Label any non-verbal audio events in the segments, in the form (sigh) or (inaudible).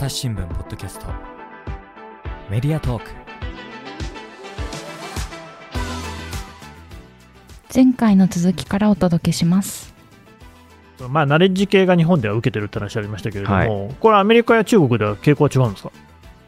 朝日新聞ポッドキャスト。メディアトーク。前回の続きからお届けします。まあ、ナレッジ系が日本では受けてるって話ありましたけれども、これ、アメリカや中国では傾向は違うんですか？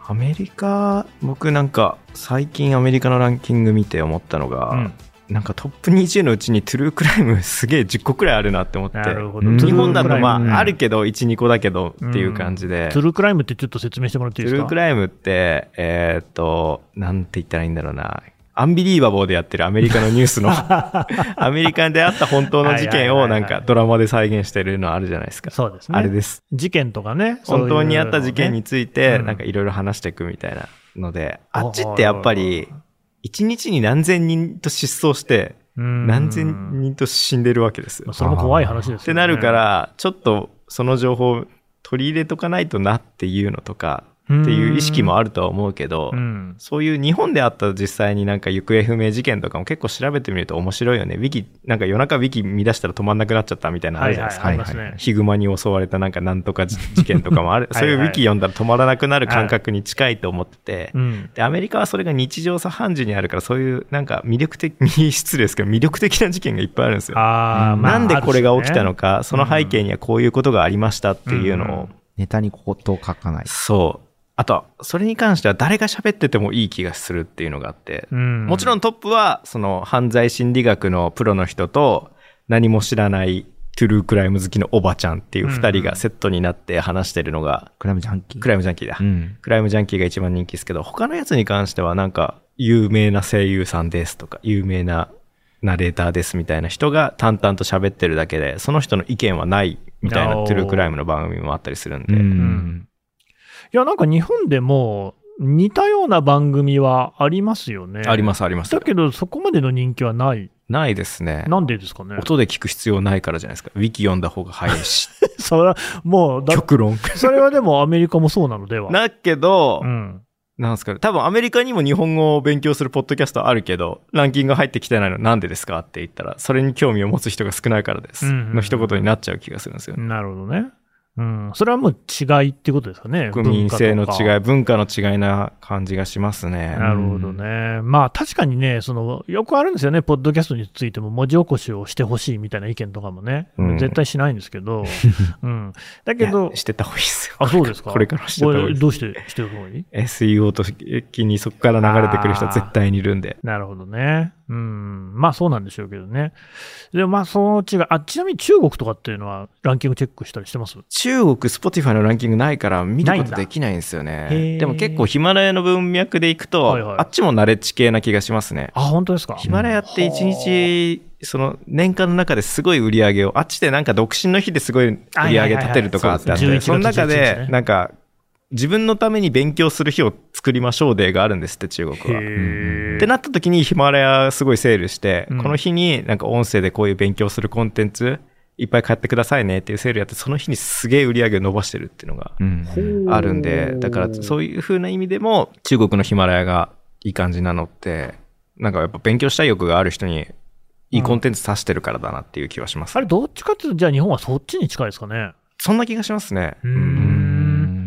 アメリカ、僕なんか最近アメリカのランキング見て思ったのが、うんなんかトップ20のうちにトゥルークライムすげえ10個くらいあるなって思って。日本だとまああるけど1、2個だけどっていう感じで。トゥルークライムってちょっと説明してもらっていいトゥですか？ルークライムって、えーっと、なんて言ったらいいんだろうな。アンビリーバボーでやってるアメリカのニュースの、(laughs) アメリカであった本当の事件をなんかドラマで再現してるのあるじゃないですか。そうですね。あれです。事件とかね。本当にあった事件について、うんなんかいろいろ話していくみたいなので、あっちってやっぱり、一日に何千人と失踪して、うん何千人と死んでるわけですよ。まあそれも怖い話ですよね。ってなるから、ちょっとその情報取り入れとかないとなっていうのとか、っていう意識もあるとは思うけど、うん。そういう日本であった実際になんか行方不明事件とかも結構調べてみると面白いよね。ウィキ、なんか夜中ウィキ見出したら止まんなくなっちゃったみたいなのあるじゃないですか。はいはいありますねヒグマに襲われたなんかなんとか事事件とかもある。(laughs) はいはいそういうウィキ読んだら止まらなくなる感覚に近いと思ってて、うん。で、アメリカはそれが日常茶飯事にあるから、そういうなんか魅力的、失礼ですけど、魅力的な事件がいっぱいあるんですよ。ああ、まあなんでこれが起きたのか。か、その背景にはこういうことがありましたっていうのを、うんネタにことを書かない。そう。あと、それに関しては誰が喋っててもいい気がするっていうのがあって、うんもちろんトップは、その犯罪心理学のプロの人と、何も知らないトゥルークライム好きのおばちゃんっていう二人がセットになって話してるのが、クラムジャンキー。クライムジャンキーだ。うん。クライムジャンキーが一番人気ですけど、他のやつに関してはなんか、有名な声優さんですとか、有名なナレーターですみたいな人が淡々と喋ってるだけで、その人の意見はないみたいなトゥルークライムの番組もあったりするんうで、ん。いや、なんか日本でも似たような番組はありますよね。ありますありますだ。けど、そこまでの人気はない。ないですね。なんでですかね？音で聞く必要ないからじゃないですか。ウィキ読んだ方が早いし。(laughs) それは、もう、だ極論。それはでもアメリカもそうなのでは。だけど、うん。なんですかね。多分アメリカにも日本語を勉強するポッドキャストあるけど、ランキング入ってきてないのなんでですかって言ったら、それに興味を持つ人が少ないからです。うんうんうんの一言になっちゃう気がするんですよ。なるほどね。うん。それはもう違いってことですかね。国民性の違い、文化の違いな感じがしますね。なるほどね。まあ確かにね、その、よくあるんですよね、ポッドキャストについても文字起こしをしてほしいみたいな意見とかもね。うん絶対しないんですけど。(laughs) うん。だけどしてた方がいいですよ。あ、そうですか？これからしてた方がいいどうしてしてる方がいい SEO と気にそこから流れてくる人は絶対にいるんで。なるほどね。うん。まあそうなんでしょうけどね。でもまあその違い。あ、ちなみに中国とかっていうのはランキングチェックしたりしてます？中国、Spotify のランキングないから見ることできないんですよへね。ー。でも結構ヒマラヤの文脈でいくと、はいはい。あっちもナレッジ系な気がしますね。あ、本当ですか？ヒマラヤって一日、その年間の中ですごい売り上げを、あっちでなんか独身の日ですごい売り上げ立てるとかあってあって、はいはいはいその中11月11日でねなんか自分のために勉強する日を作りましょうデーがあるんですって中国は。へってなった時にヒマラヤすごいセールして、うん。この日になんか音声でこういう勉強するコンテンツいっぱい買ってくださいねっていうセールやって、その日にすげえ売り上げを伸ばしてるっていうのがうん。あるんで、だからそういう風な意味でも中国のヒマラヤがいい感じなのって、なんかやっぱ勉強したい欲がある人にいいコンテンツ指してるからだなっていう気はします。あれ、どっちかっていうと、じゃあ日本はそっちに近いですかね。そんな気がしますね。う。うん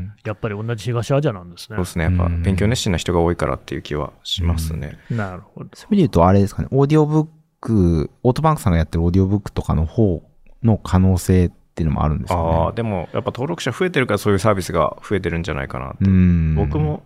ん。やっぱり同じ東アジアなんですねそうで。すね。やっぱうん勉強熱心な人が多いからっていう気はしますね。なるほど。そういう意味で言うと、あれですかね、オーディオブック、オトバンクさんがやってるオーディオブックとかの方の可能性っていうのもあるんですかね。ああ、でもやっぱ登録者増えてるからそういうサービスが増えてるんじゃないかなってうん。僕も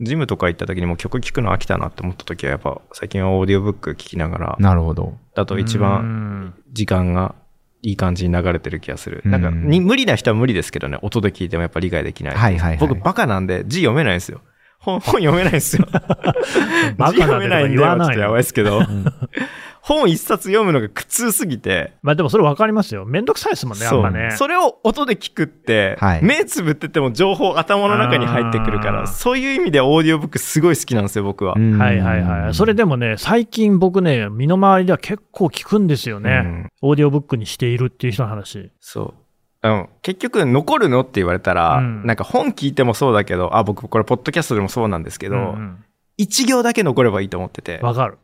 ジムとか行った時にも曲聴くの飽きたなって思った時はやっぱ最近はオーディオブック聴きながらなるほど。だと一う番ん時間がいい感じに流れてる気がする。うんなんかに無理な人は無理ですけどね、音で聞いてもやっぱ理解できない。はいはいはい僕バカなんで字読めないんですよ。本、本読めないんですよ。(laughs) バカなんで字読めないんで言わないはちょっとやばいですけど、本一冊読むのが苦痛すぎて、まあでもそれ分かりますよ。めんどくさいですもんね、あんまね。それを音で聞くって、はい目つぶってても情報頭の中に入ってくるから、そういう意味ではオーディオブックすごい好きなんですよ、僕は。うんはいはいはい。それでもね、最近僕ね、身の回りでは結構聞くんですよね。うんオーディオブックにしているっていう人の話。そう。あの結局、残るのって言われたら、うんなんか本聞いてもそうだけど、あ、僕これ、ポッドキャストでもそうなんですけど、うんうん一行だけ残ればいいと思ってて、わかる。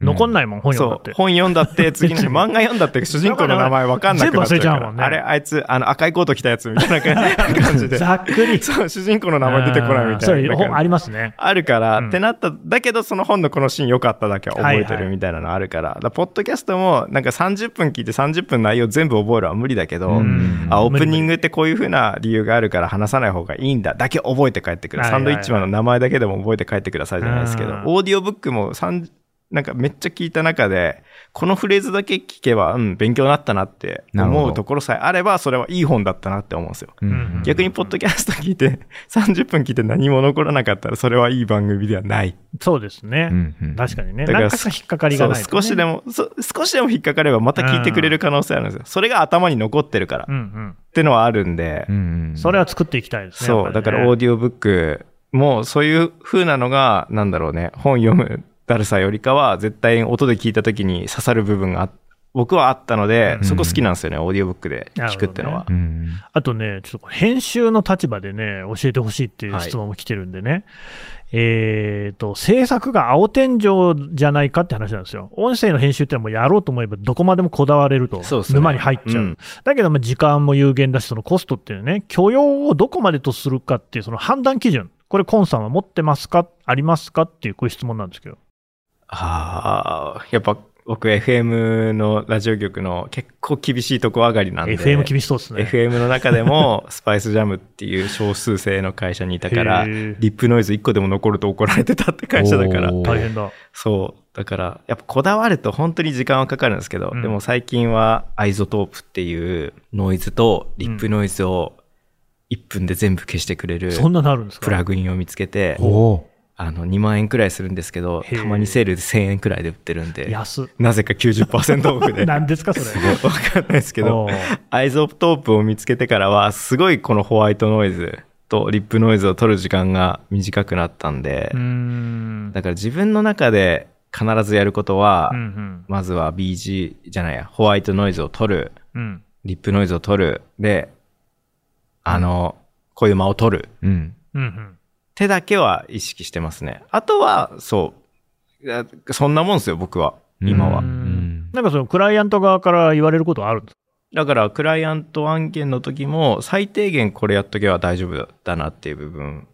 残んないもん、本読んだって。そう、本読んだって、(laughs) 次の日漫画読んだって (laughs) 主人公の名前わかんなくなっちゃうから。全部忘れちゃうもんねあれ、あいつ、あの赤いコート着たやつみたいな (laughs) 感じで。ざっくり。そう、主人公の名前出てこないみたいな。本ありますね。あるから、うんってなった、だけどその本のこのシーン良かっただけは覚えてるみたいなのあるから、ポッドキャストもなんか30分聞いて30分内容全部覚えるは無理だけど、うんあ、オープニン無グってこういう風な理由があるから話さない方がいいんだだけ覚えて帰ってくる。サンドイッチマンの名前だけでも覚えて帰ってくださいじゃないですけどうん、オーディオブックも3なんかめっちゃ聞いた中で、このフレーズだけ聞けば、うん、勉強になったなって思うところさえあれば、それはいい本だったなって思うんですよ。うんうん逆にポッドキャスト聞いて (laughs) 30分聞いて何も残らなかったらそれはいい番組ではない。そうですね。うんうん確かにね。だからなんか引っかかりがないと、そうね。少しでもそ少しでも引っかかればまた聞いてくれる可能性あるんですよ。それが頭に残ってるからうんうん。ってのはあるんで、うんうんそれは作っていきたいですね。そう、だからオーディオブックもそういう風なのが、なんだろうね、本読むだるさよりかは絶対音で聞いた時に刺さる部分があ僕はあったので、うん。そこ好きなんですよね、オーディオブックで聞くってのは。うん。あとね、ちょっと編集の立場でね、教えてほしいっていう質問も来てるんでね、えっ、と、制作が青天井じゃないかって話なんですよ。音声の編集ってのはもうやろうと思えばどこまでもこだわれると、沼に入っちゃう。うん。だけど、まあ時間も有限だし、そのコストっていうね、許容をどこまでとするかっていうその判断基準、これ、コンさんは持ってますか？ありますか？っていう、こういう質問なんですけど。ああ、やっぱ僕 FM のラジオ局の結構厳しいとこ上がりなんで。FM 厳しそうですね。FM の中でも (laughs) スパイスジャムっていう少数制の会社にいたから、リップノイズ1個でも残ると怒られてたって会社だから。大変だ。そう。だから、やっぱこだわると本当に時間はかかるんですけど、うんでも最近は iZotope っていうノイズとリップノイズを1分で全部消してくれるそんなのあるんですか？プラグインを見つけて、おーあの、2万円くらいするんですけど、たまにセールで1000円くらいで売ってるんで。なぜか90%オフで。(laughs) 何ですか、それ。わかんないですけど iZotope を見つけてからは、すごいこのホワイトノイズとリップノイズを取る時間が短くなったんで。だから自分の中で必ずやることは、うんうんまずは BG じゃないや、ホワイトノイズを取る、うん。リップノイズを取る、で、あの、こういう間を取る。うん。うんうん。手だけは意識してますね。あとは、そう。いやそんなもんですよ、僕は。今はなんかそのクライアント側から言われることはあるんですか？だから、クライアント案件の時も、最低限これやっとけば大丈夫だなっていう部分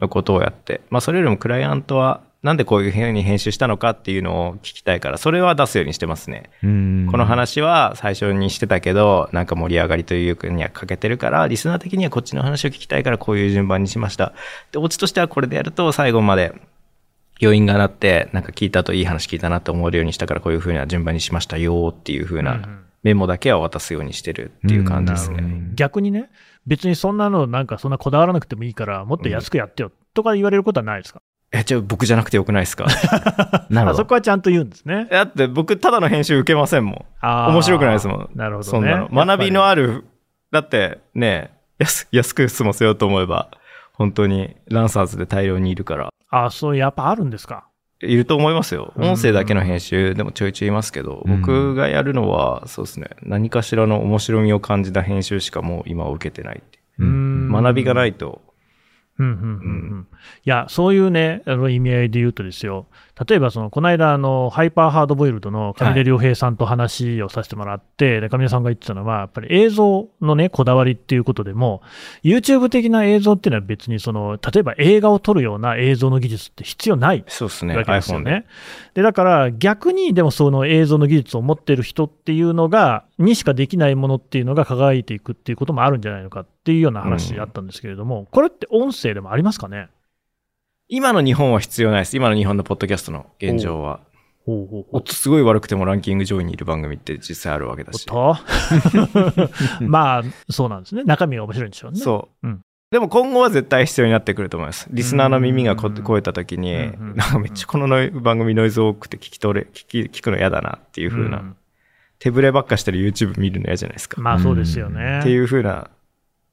のことをやって、まあ、それよりもクライアントは、なんでこういう風に編集したのかっていうのを聞きたいから、それは出すようにしてますね。うんこの話は最初にしてたけど、なんか盛り上がりというには欠けてるから、リスナー的にはこっちの話を聞きたいからこういう順番にしました。で、オチとしてはこれでやると最後まで余韻がなって、なんか聞いた後いい話聞いたなって思えるようにしたからこういう風な順番にしましたよっていう風うなんメモだけは渡すようにしてるっていう感じですね。うん逆にね、別にそんなのなんかそんなこだわらなくてもいいから、もっと安くやってよとか言われることはないですか、え、じゃあ僕じゃなくてよくないですか？(laughs) なるほど。あそこはちゃんと言うんですね。だって僕ただの編集受けませんもん。あー面白くないですもん。なるほどね。そんなの。学びのあある、だってね、安安く済ませようと思えば、本当にランサーズで大量にいるから、あ、そう、やっぱあるんですか？いると思いますよ。うん音声だけの編集でもちょいちょいいますけど、うん僕がやるのは、そうですね、何かしらの面白みを感じた編集しかもう今は受けてないっていううん学びがないいと、うんうんうんうん。いや、そういうね、あの意味合いで言うとですよ、例えばその、この間、あの、ハイパーハードボイルドの上出良平さんと話をさせてもらって、で上出さんが言ってたのは、やっぱり映像のね、こだわりっていうことでも、YouTube 的な映像っていうのは別にその、例えば映画を撮るような映像の技術って必要ないそうですね、わけですよ iPhone で。ね。で、だから逆にでもその映像の技術を持ってる人っていうのが、にしかできないものっていうのが輝いていくっていうこともあるんじゃないのかっていうような話あったんですけれども、これって音声でもありますかね？今の日本は必要ないです。今の日本のポッドキャストの現状は。ほうほうほうおっとすごい悪くてもランキング上位にいる番組って実際あるわけだし。おっと？(laughs) まあ、そうなんですね。中身が面白いんでしょうね。そう。うんでも今後は絶対必要になってくると思います。リスナーの耳がこうん超えた時に、うんなんかめっちゃこの番組ノイズ多くて聞き取れ、聞き、聞くの嫌だなっていう風な、うん手ぶればっかしてる YouTube 見るの嫌じゃないですか。まあそうですよね。っていう風な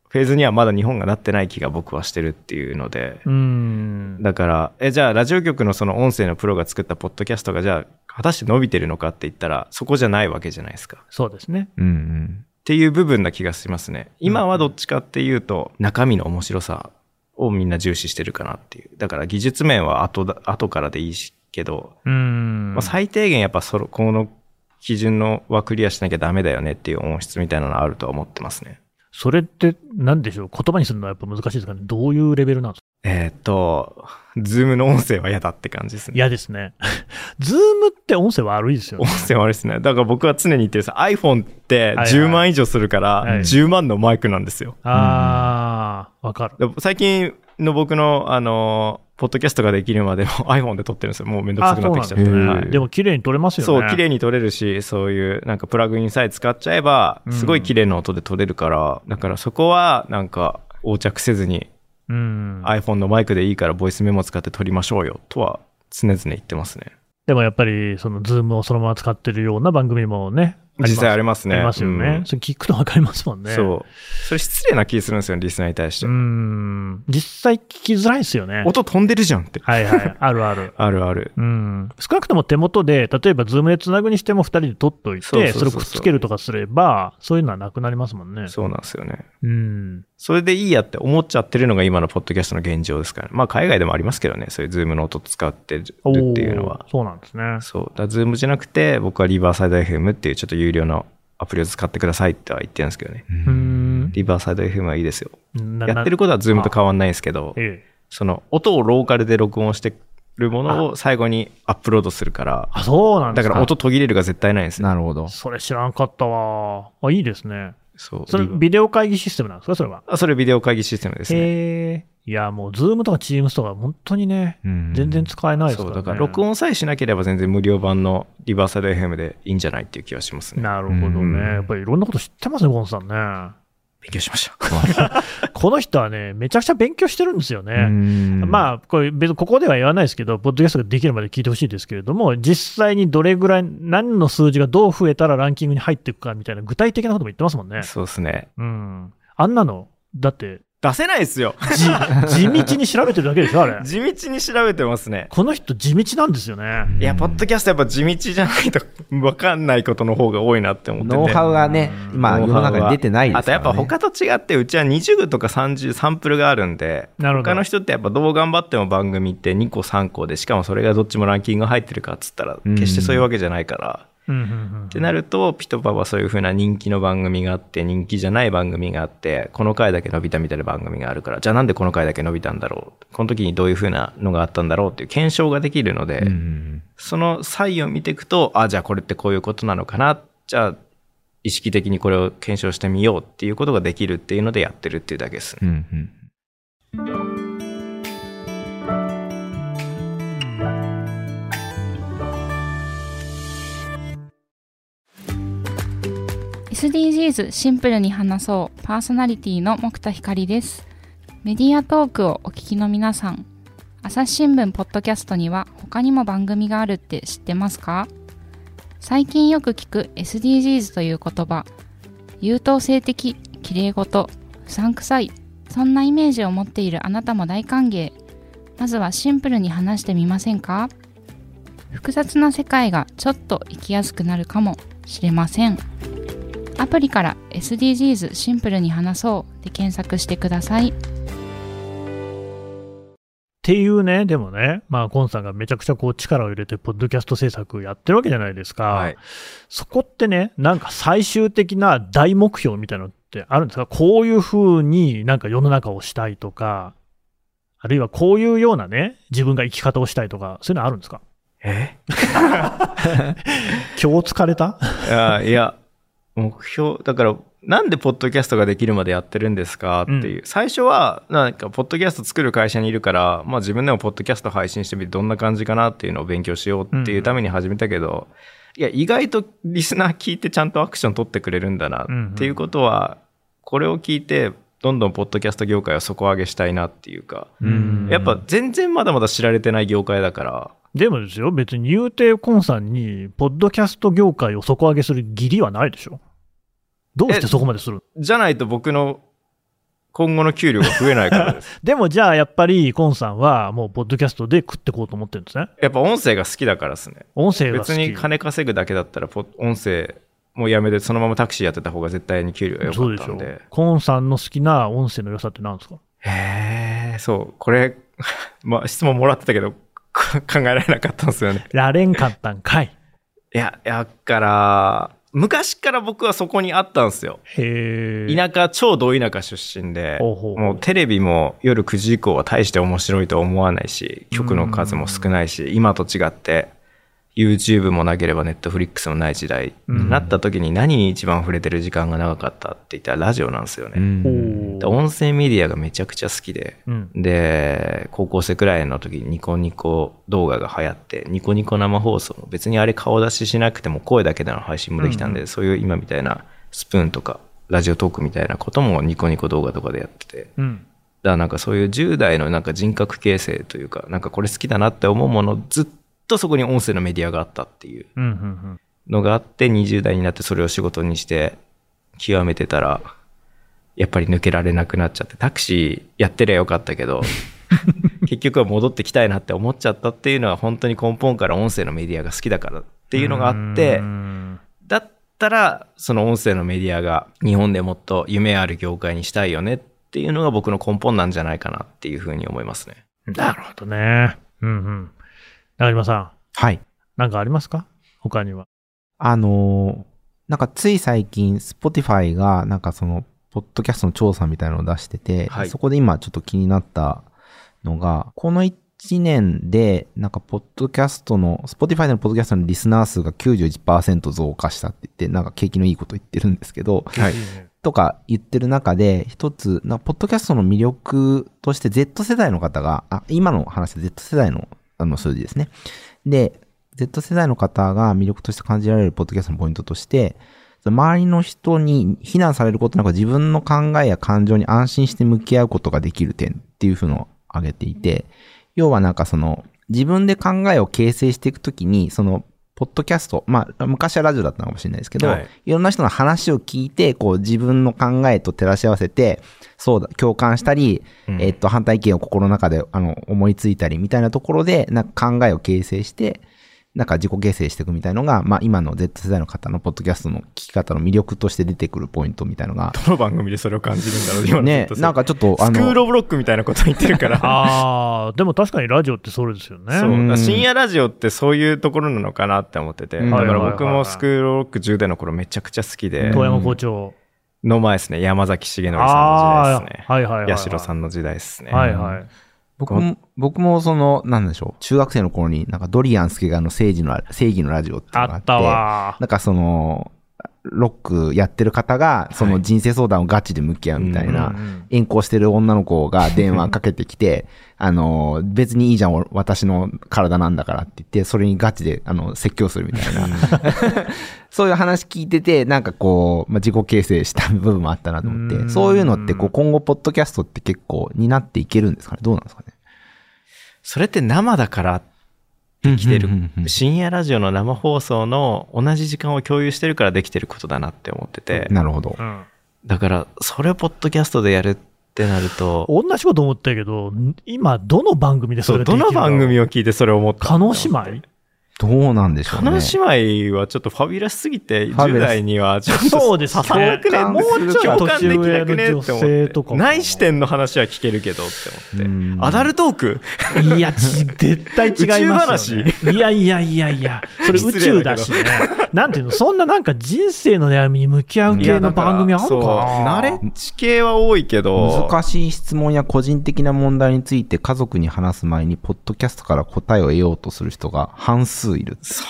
フェーズにはまだ日本がなってない気が僕はしてるっていうので、うん。だから、え、じゃあラジオ局のその音声のプロが作ったポッドキャストがじゃあ果たして伸びてるのかって言ったらそこじゃないわけじゃないですか。そうですね。うんうん。っていう部分な気がしますね。今はどっちかっていうと、中身の面白さをみんな重視してるかなっていう。だから技術面は後だ、後からでいいしけど、うん。まあ、最低限やっぱその、この基準のはクリアしなきゃダメだよねっていう音質みたいなのあるとは思ってますね。それって、なんでしょう、言葉にするのはやっぱ難しいですかね？どういうレベルなんですか？えーっと、ズームの音声は嫌だって感じですね。嫌ですね。(laughs) ズームって音声悪いですよ音ね。声悪いですね。だから僕は常に言ってるんです iPhone ってはい10万以上するからはい10万のマイクなんですよ。ああ、わかる。で最近の僕の、あの、ポッドキャストができるまでも (laughs) iPhone で撮ってるんですよ。もうめんどくさくなってきちゃって。はいでも綺麗に撮れますよね。そう、綺麗に撮れるし、そういうなんかプラグインさえ使っちゃえば、すごい綺麗な音で撮れるから、だからそこはなんか横着せずにうん。iPhone のマイクでいいからボイスメモ使って撮りましょうよとは常々言ってますね。でもやっぱり、その Zoom をそのまま使ってるような番組もね、実際ありますね。ありますよね。うんそれ聞くとわかりますもんね。そう。それ失礼な気するんですよ、リスナーに対して。うん。実際聞きづらいですよね。音飛んでるじゃんって。はいはい。あるある。(laughs) あるある。うん。少なくとも手元で、例えば Zoom でつなぐにしても2人で撮っといて、それをくっつけるとかすれば、そういうのはなくなりますもんね。そうなんですよね。うん。それでいいやって思っちゃってるのが今のポッドキャストの現状ですから、まあ海外でもありますけどね、そういう Zoom の音使ってるっていうのは。そうなんですね。そう。だから Zoom じゃなくて、僕はリバーサイド FM っていうちょっと有料のアプリを使ってくださいっては言ってるんですけどね。うん。 Riverside FM はいいですよ。なやってることは Zoom と変わんないんですけど、ええ。その音をローカルで録音してるものを最後にアップロードするから、あ、そうなんですか。だから音途切れるが絶対ないんですよ。なるほど。それ知らんかったわ。あ、いいですね。そう。それ、ビデオ会議システムなんですか？それは。あそれビデオ会議システムですね。いや、もう、 Zoom とか Teams とか、本当にね、うん全然使えないですから、ね。そう、だから録音さえしなければ全然無料版のリバーサイド FM でいいんじゃないっていう気はしますね。なるほどうんね。やっぱりいろんなこと知ってますね、ゴンさんね。勉強しました。(laughs) この人はね、めちゃくちゃ勉強してるんですよね。うんまあ、これ別にここでは言わないですけど、ポッドキャストができるまで聞いてほしいですけれども、実際にどれぐらい、何の数字がどう増えたらランキングに入っていくかみたいな具体的なことも言ってますもんね。そうですね。うん。あんなの、だって、出せないですよ。じ (laughs) 地道に調べてるだけでしょ、あれ。地道に調べてますね。この人地道なんですよね。いや、ポッドキャストやっぱ地道じゃないと分かんないことの方が多いなって思ってて。ノウハウがね、今世の中に出てないですから、ね。あとやっぱ他と違って、うちは20とか30サンプルがあるんで、なるほど他の人ってやっぱどう頑張っても番組って2個3個で、しかもそれがどっちもランキング入ってるかっつったら、うん決してそういうわけじゃないから、ってなると、ピトパはそういう風な人気の番組があって、人気じゃない番組があって、この回だけ伸びたみたいな番組があるから、じゃあなんでこの回だけ伸びたんだろう？この時にどういう風なのがあったんだろうっていう検証ができるので、うんその際を見ていくと、あ、じゃあこれってこういうことなのかな？じゃあ、意識的にこれを検証してみようっていうことができるっていうのでやってるっていうだけですね。うんうん。SDGs シンプルに話そう。パーソナリティの木田光です。メディアトークをお聞きの皆さん朝日新聞ポッドキャストには他にも番組があるって知ってますか？最近よく聞く SDGs という言葉。優等生的綺麗事。うさんくさいそんなイメージを持っているあなたも大歓迎。まずはシンプルに話してみませんか？複雑な世界がちょっと生きやすくなるかもしれません。アプリから SDGs シンプルに話そう。で検索してください。っていうね、でもね、まあ、コンさんがめちゃくちゃこう力を入れて、ポッドキャスト制作やってるわけじゃないですか。はい。そこってね、なんか最終的な大目標みたいなのってあるんですか？こういうふうになんか世の中をしたいとか、あるいはこういうようなね、自分が生き方をしたいとか、そういうのあるんですか？え？(laughs) 今日疲れた？(laughs) いや、いや、目標、だから、なんでポッドキャストができるまでやってるんですかっていう。最初は、なんか、ポッドキャスト作る会社にいるから、まあ自分でもポッドキャスト配信してみてどんな感じかなっていうのを勉強しようっていうために始めたけど、いや、意外とリスナー聞いてちゃんとアクション取ってくれるんだなっていうことは、これを聞いて、どんどんポッドキャスト業界を底上げしたいなっていうか、うん。やっぱ全然まだまだ知られてない業界だから、でもですよ、別に言うてコンさんに、ポッドキャスト業界を底上げする義理はないでしょどうしてそこまでするじゃないと僕の今後の給料が増えないからです。(laughs) でもじゃあやっぱりコンさんはもうポッドキャストで食ってこうと思ってるんですね。やっぱ音声が好きだからですね。音声が好き。別に金稼ぐだけだったら、ポ音声もうやめて、そのままタクシーやってた方が絶対に給料が良かそうでしょったんで。コンさんの好きな音声の良さって何ですか？へえ、そう、これ、(laughs) まあ質問もらってたけど、こ (laughs) 考えられなかったんですよね。られんかったんかい。いや、やっから、昔から僕はそこにあったんですよ。田舎、超ど田舎出身で、ほうほうもうテレビも夜9時以降は大して面白いと思わないし、曲の数も少ないし、今と違って、YouTube もなければ Netflix もない時代になった時に何に一番触れてる時間が長かったって言ったらラジオなんですよね。音声メディアがめちゃくちゃ好きで、うん。で、高校生くらいの時にニコニコ動画が流行って、ニコニコ生放送も別にあれ顔出ししなくても声だけでの配信もできたんで、そういう今みたいなスプーンとかラジオトークみたいなこともニコニコ動画とかでやってて、だかうん。らなんかそういう10代のなんか人格形成というか、なんかこれ好きだなって思うもの、ずっとそこに音声のメディアがあったっていううん。うん。のがあって、20代になってそれを仕事にして極めてたら、やっぱり抜けられなくなっちゃって、タクシーやってりゃよかったけど、(laughs) 結局は戻ってきたいなって思っちゃったっていうのは本当に根本から音声のメディアが好きだからっていうのがあってう、んだったらその音声のメディアが日本でもっと夢ある業界にしたいよねっていうのが僕の根本なんじゃないかなっていうふうに思いますね。なるほどね。うんうん。中島さん、はい。なんかありますか？他には。あのーなんかつい最近、Spotify が、なんかその、ポッドキャストの調査みたいなのを出してて、はいそこで今ちょっと気になったのが、この1年で、なんか、ポッドキャストの、Spotify でのポッドキャストのリスナー数が91%増加したって言って、なんか景気のいいこと言ってるんですけど、はい。とか言ってる中で、一つ、なんかポッドキャストの魅力として Z 世代の方が、あ、今の話で Z 世代のあの数字ですね。で、Z 世代の方が魅力として感じられるポッドキャストのポイントとして、周りの人に非難されることなく自分の考えや感情に安心して向き合うことができる点っていうふうのを挙げていて、要はなんかその、自分で考えを形成していくときに、その、ポッドキャスト、まあ、昔はラジオだったのかもしれないですけど、はい。い、ろんな人の話を聞いて、こう、自分の考えと照らし合わせて、そうだ、共感したり、うん。えっと、反対意見を心の中で、あの、思いついたりみたいなところで、なんか考えを形成して、なんか自己形成していくみたいのが、まあ、今の Z 世代の方のポッドキャストの聞き方の魅力として出てくるポイントみたいのが、どの番組でそれを感じるんだろう今のね、なんかちょっと、あスクールブロックみたいなこと言ってるから。(laughs) ああ、でも確かにラジオってそれですよね。そう深夜ラジオってそういうところなのかなって思ってて、うんだから僕もスクールロック10代の頃めちゃくちゃ好きで、うん遠山校長。の前ですね、山崎重則さんの時代ですね。はいはいはいはい。八代さんの時代ですね。はいはい。僕も、僕もその、なんでしょう、中学生の頃になんかドリアンスケがあの正義の、正義のラジオっていうのがあって、あったわ。なんかその、ロックやってる方が、その人生相談をガチで向き合うみたいな、うん遠行してる女の子が電話かけてきて、あの、別にいいじゃん、俺私の体なんだからって言って、それにガチで、あの、説教するみたいな。(laughs) そういう話聞いてて、なんかこう、まあ、自己形成した部分もあったなと思っうん。て、そういうのって、こう、今後、ポッドキャストって結構、になっていけるんですかね？どうなんですかね？それって生だからできてるうんうんうんうん。深夜ラジオの生放送の同じ時間を共有してるからできてることだなって思ってて。なるほどう。ん。だから、それをポッドキャストでやるってなると、同じこと思ったけど、今、どの番組でそれができるどの番組をを聞いてそれを思った加納姉妹？どうなんでしょうね。叶姉妹はちょっとファビュラスすぎて、10ファビュラス代にはちょっとそうですね刺さなくねもうちょい共感できなくねって思女性とかって。ない視点の話は聞けるけどって思うんって。アダルトーク？いや、ち絶対違いますよ、ね。いやいやいやいや、それ宇宙だしね。なんていうの、そんななんか人生の悩みに向き合う系の番組あるかな？ナレッジ系は多いけど、難しい質問や個人的な問題について家族に話す前に、ポッドキャストから答えを得ようとする人が半数いる。そ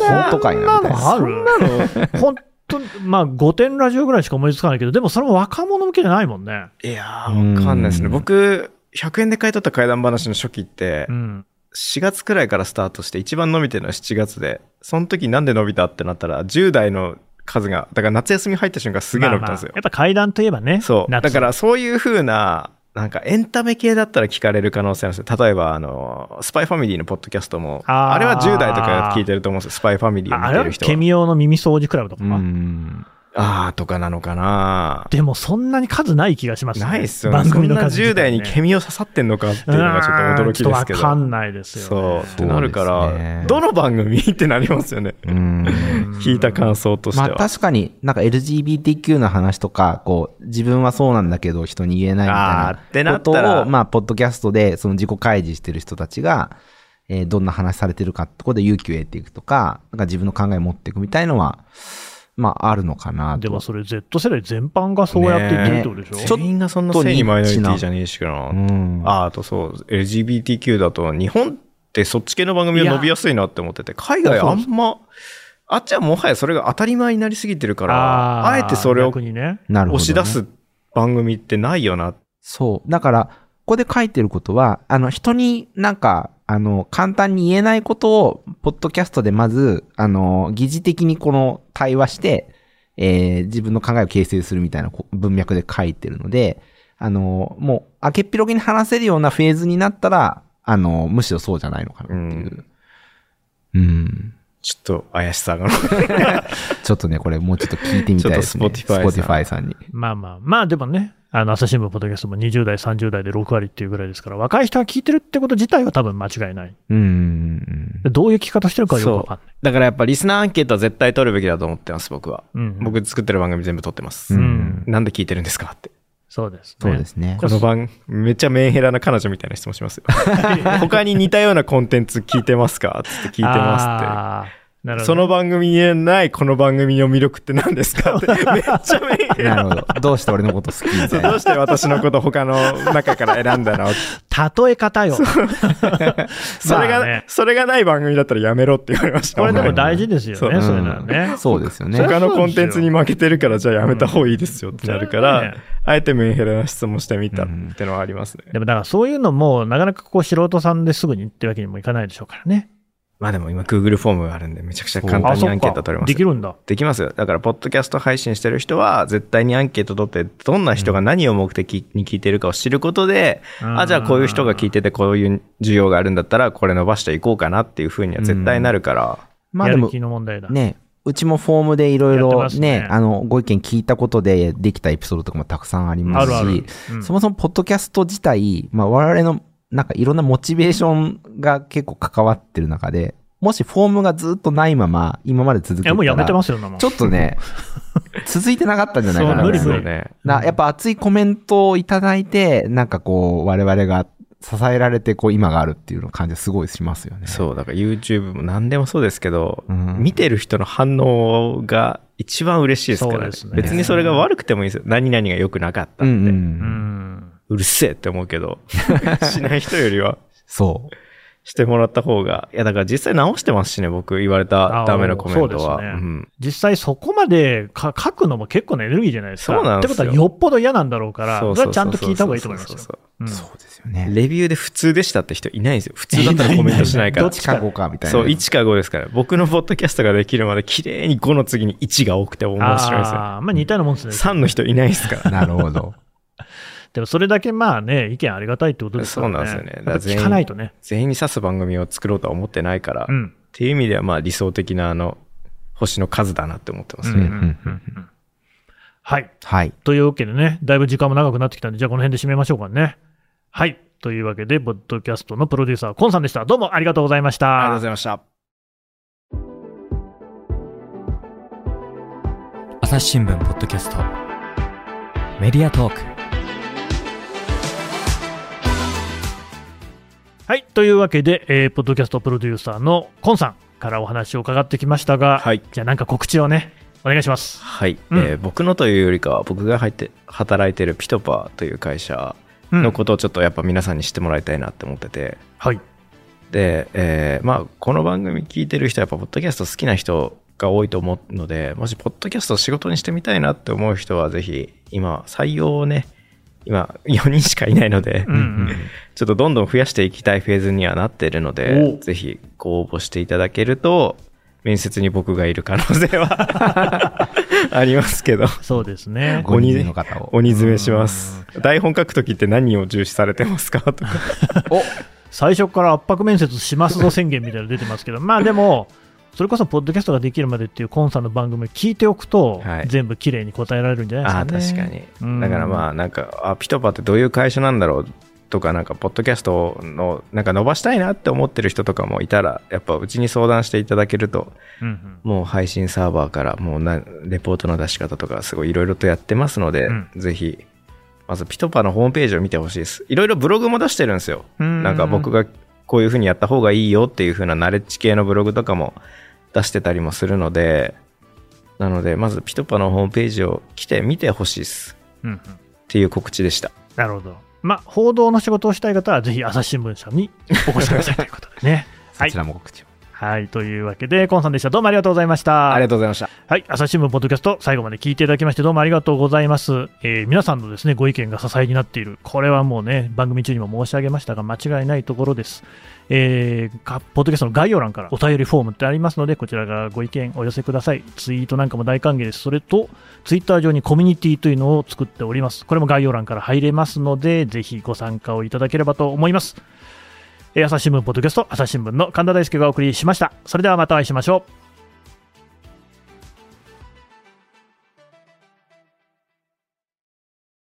本当かいな、みたいな。ある？本当まあ、5点ラジオぐらいしか思いつかないけど、でもそれも若者向けじゃないもんね。いやー、わかんないですね。うん僕、100円で買い取った怪談話の初期ってう、ん。4月くらいからスタートして、一番伸びてるのは7月で、その時なんで伸びたってなったら、10代の数が、だから夏休み入った瞬間すげえ伸びたんですよまあまあ。やっぱ階段といえばね。そう。夏だからそういう風な、なんかエンタメ系だったら聞かれる可能性あるんですよ。例えば、あの、スパイファミリーのポッドキャストも、あれは10代とか聞いてると思うんですよ。スパイファミリーをああれは見てる人は。ケミオの耳掃除クラブとか。うん。あーとかなのかなでもそんなに数ない気がしますね。ないっすよね。番組の数そんな10代にケミを刺さってんのかっていうのがちょっと驚きですけうーんちょっとわかど。んないですよ、ね。そう。ってなるかそうですねら、どの番組ってなりますよね。うん。聞いた感想としてまあは。確かになんか LGBTQ の話とか、こう、自分はそうなんだけど人に言えないみあーってたいなことを、まあ、ポッドキャストでその自己開示してる人たちが、えーどんな話されてるかってことで勇気を得ていくとか、なんか自分の考えを持っていくみたいのは、まあ、あるのかなと。でもそれ Z 世代全般がそうやって言ってるってことでしょ、ちょっと全員がそんな性にマイノリティじゃねえしかな。うん。ああとそう、LGBTQ だと、日本ってそっち系の番組が伸びやすいなって思ってて、海外あんま、あっちはもはやそれが当たり前になりすぎてるから、あーえてそれをね。押し出す番組ってないよな。そう。だから、ここで書いてることは、あの、人になんか、あの、簡単に言えないことを、ポッドキャストでまず、あの、疑似的にこの対話して、えー自分の考えを形成するみたいなこ文脈で書いてるので、あの、もう、明けっぴろげに話せるようなフェーズになったら、あの、むしろそうじゃないのかなっていう。うん。ちょっと怪しさが。(laughs) ちょっとね、これもうちょっと聞いてみたいですね。ちょっと Spotify さん Spotify さんに。まあまあ、まあでもね、あの朝日新聞、ポッドキャストも20代、30代で6割っていうぐらいですから、若い人が聞いてるってこと自体は多分間違いない。うん。どういう聞き方してるかはよくわかんない。だからやっぱリスナーアンケートは絶対取るべきだと思ってます、僕は。うん僕作ってる番組全部取ってます。うんなんで聞いてるんですかって。そうです、ね。そうですね。この番、めっちゃメンヘラな彼女みたいな質問しますよ。(laughs) 他に似たようなコンテンツ聞いてますか？つって聞いてますって。その番組にないこの番組の魅力って何ですか？(laughs) って。めっちゃメンヘラ。なるほど。どうして俺のこと好きみたいなどう。して私のこと他の中から選んだの？例え方よ。そ (laughs) れが、まあねそれがない番組だったらやめろって言われました。これでも大事ですよそうね、そういうのはね。そうですよね。他のコンテンツに負けてるからじゃあやめた方がいいですよってなるから、うんあえてメンヘラな質問してみたってのはありますね。でもだからそういうのも、なかなかこう素人さんですぐにってわけにもいかないでしょうからね。まあでも今 Google フォームがあるんでめちゃくちゃ簡単にアンケート取れますよ。できるんだ。できますよ。だから、ポッドキャスト配信してる人は、絶対にアンケート取って、どんな人が何を目的に聞いてるかを知ることで、うん。あ、じゃあこういう人が聞いてて、こういう需要があるんだったら、これ伸ばしていこうかなっていうふうには絶対なるから、まあでもやる気、の問題だ。ね、うちもフォームでいろいろね、あの、ご意見聞いたことでできたエピソードとかもたくさんありますし、あるある。うん。そもそもポッドキャスト自体、まあ我々のなんかいろんなモチベーションが結構関わってる中で、もしフォームがずっとないまま今まで続けてたら、いや、もうやめてますよ、ちょっとね、続いてなかったんじゃないかなそう無理無理そうね。な、やっぱ熱いコメントをいただいて、なんかこう、我々が支えられて、こう、今があるっていうの感じがすごいしますよね。そう、だから YouTube も何でもそうですけど、うん見てる人の反応が一番嬉しいですから、そうですね別にそれが悪くてもいいですよ。何々が良くなかったって。うんう。うんん。うるせえって思うけど、(laughs) しない人よりはそう。してもらった方が、いやだから実際直してますしね、僕言われたダメなコメントは。そうですねん実際そこまでか書くのも結構なエネルギーじゃないですか。そうなんですよってことはよっぽど嫌なんだろうから、そうそれはちゃんと聞いた方がいいと思いますよ。そうですよね。レビューで普通でしたって人いないんですよ。普通だったらコメントしないから。どっちか5かみたいな。そう、1か5ですから。僕のポッドキャストができるまで綺麗に5の次に1が多くて面白いですよ。あーまあ似たようなもんですね。3の人いないですから。(laughs) なるほど。でもそれだけまあね、意見ありがたいってことですからね。そうなんですよね聞かないとね。全員に刺す番組を作ろうとは思ってないから、っうん。ていう意味ではまあ理想的なあの、星の数だなって思ってますね。うんうんうんうんはい。はい。というわけでね、だいぶ時間も長くなってきたんで、じゃあこの辺で締めましょうかね。はい。というわけで、ポッドキャストのプロデューサー、コンさんでした。どうもありがとうございました。ありがとうございました。朝日新聞ポッドキャストメディアトークはい。というわけで、えーポッドキャストプロデューサーのコンさんからお話を伺ってきましたが、はいじゃあなんか告知をね、お願いします。はい、うんえー僕のというよりかは僕が入って働いてるピトパという会社のことをちょっとやっぱ皆さんに知ってもらいたいなって思ってて、はい。で、えーまあこの番組聞いてる人はやっぱポッドキャスト好きな人が多いと思うのでもしポッドキャストを仕事にしてみたいなって思う人はぜひ今採用をね今4人しかいないので、うんうん。ちょっとどんどん増やしていきたいフェーズにはなってるのお。でぜひご応募していただけると面接に僕がいる可能性は (laughs) ありますけど。そうですね。5人目の方を。鬼詰めします。台本書くときって何を重視されてますか？とか。(laughs) 最初から圧迫面接しますぞ宣言みたいなの出てますけど、まあでも、それこそポッドキャストができるまでっていうコンさんの番組を聞いておくと、はい。全部綺麗に答えられるんじゃないああですかね。確かうん。にだからまあなんかあピトパってどういう会社なんだろうとかなんかポッドキャストのなんか伸ばしたいなって思ってる人とかもいたらやっぱうちに相談していただけるとうんうん。もう配信サーバーからもうなレポートの出し方とかすごいいろいろとやってますので、うん。ぜひまずピトパのホームページを見てほしいです。いろいろブログも出してるんですよ。うん。なんか僕がこういうふうにやった方がいいよっていうふうなナレッジ系のブログとかも出してたりもするので、なので、まずピトパのホームページを来て見てほしいです。うんうん、っていう告知でした。なるほど。まあ、報道の仕事をしたい方は、ぜひ朝日新聞社にお越しくださいということでね。はいそち。らも告知を。はい。というわけで、コンさんでした。どうもありがとうございました。ありがとうございました。はい。朝日新聞ポッドキャスト、最後まで聞いていただきまして、どうもありがとうございます。えー皆さんのですね、ご意見が支えになっている。これはもうね、番組中にも申し上げましたが、間違いないところです。えーポッドキャストの概要欄からお便りフォームってありますので、こちらがご意見お寄せください。ツイートなんかも大歓迎です。それと、ツイッター上にコミュニティというのを作っております。これも概要欄から入れますので、ぜひご参加をいただければと思います。えー朝日新聞ポッドキャスト、朝日新聞の神田大輔がお送りしました。それではまたお会いしましょう。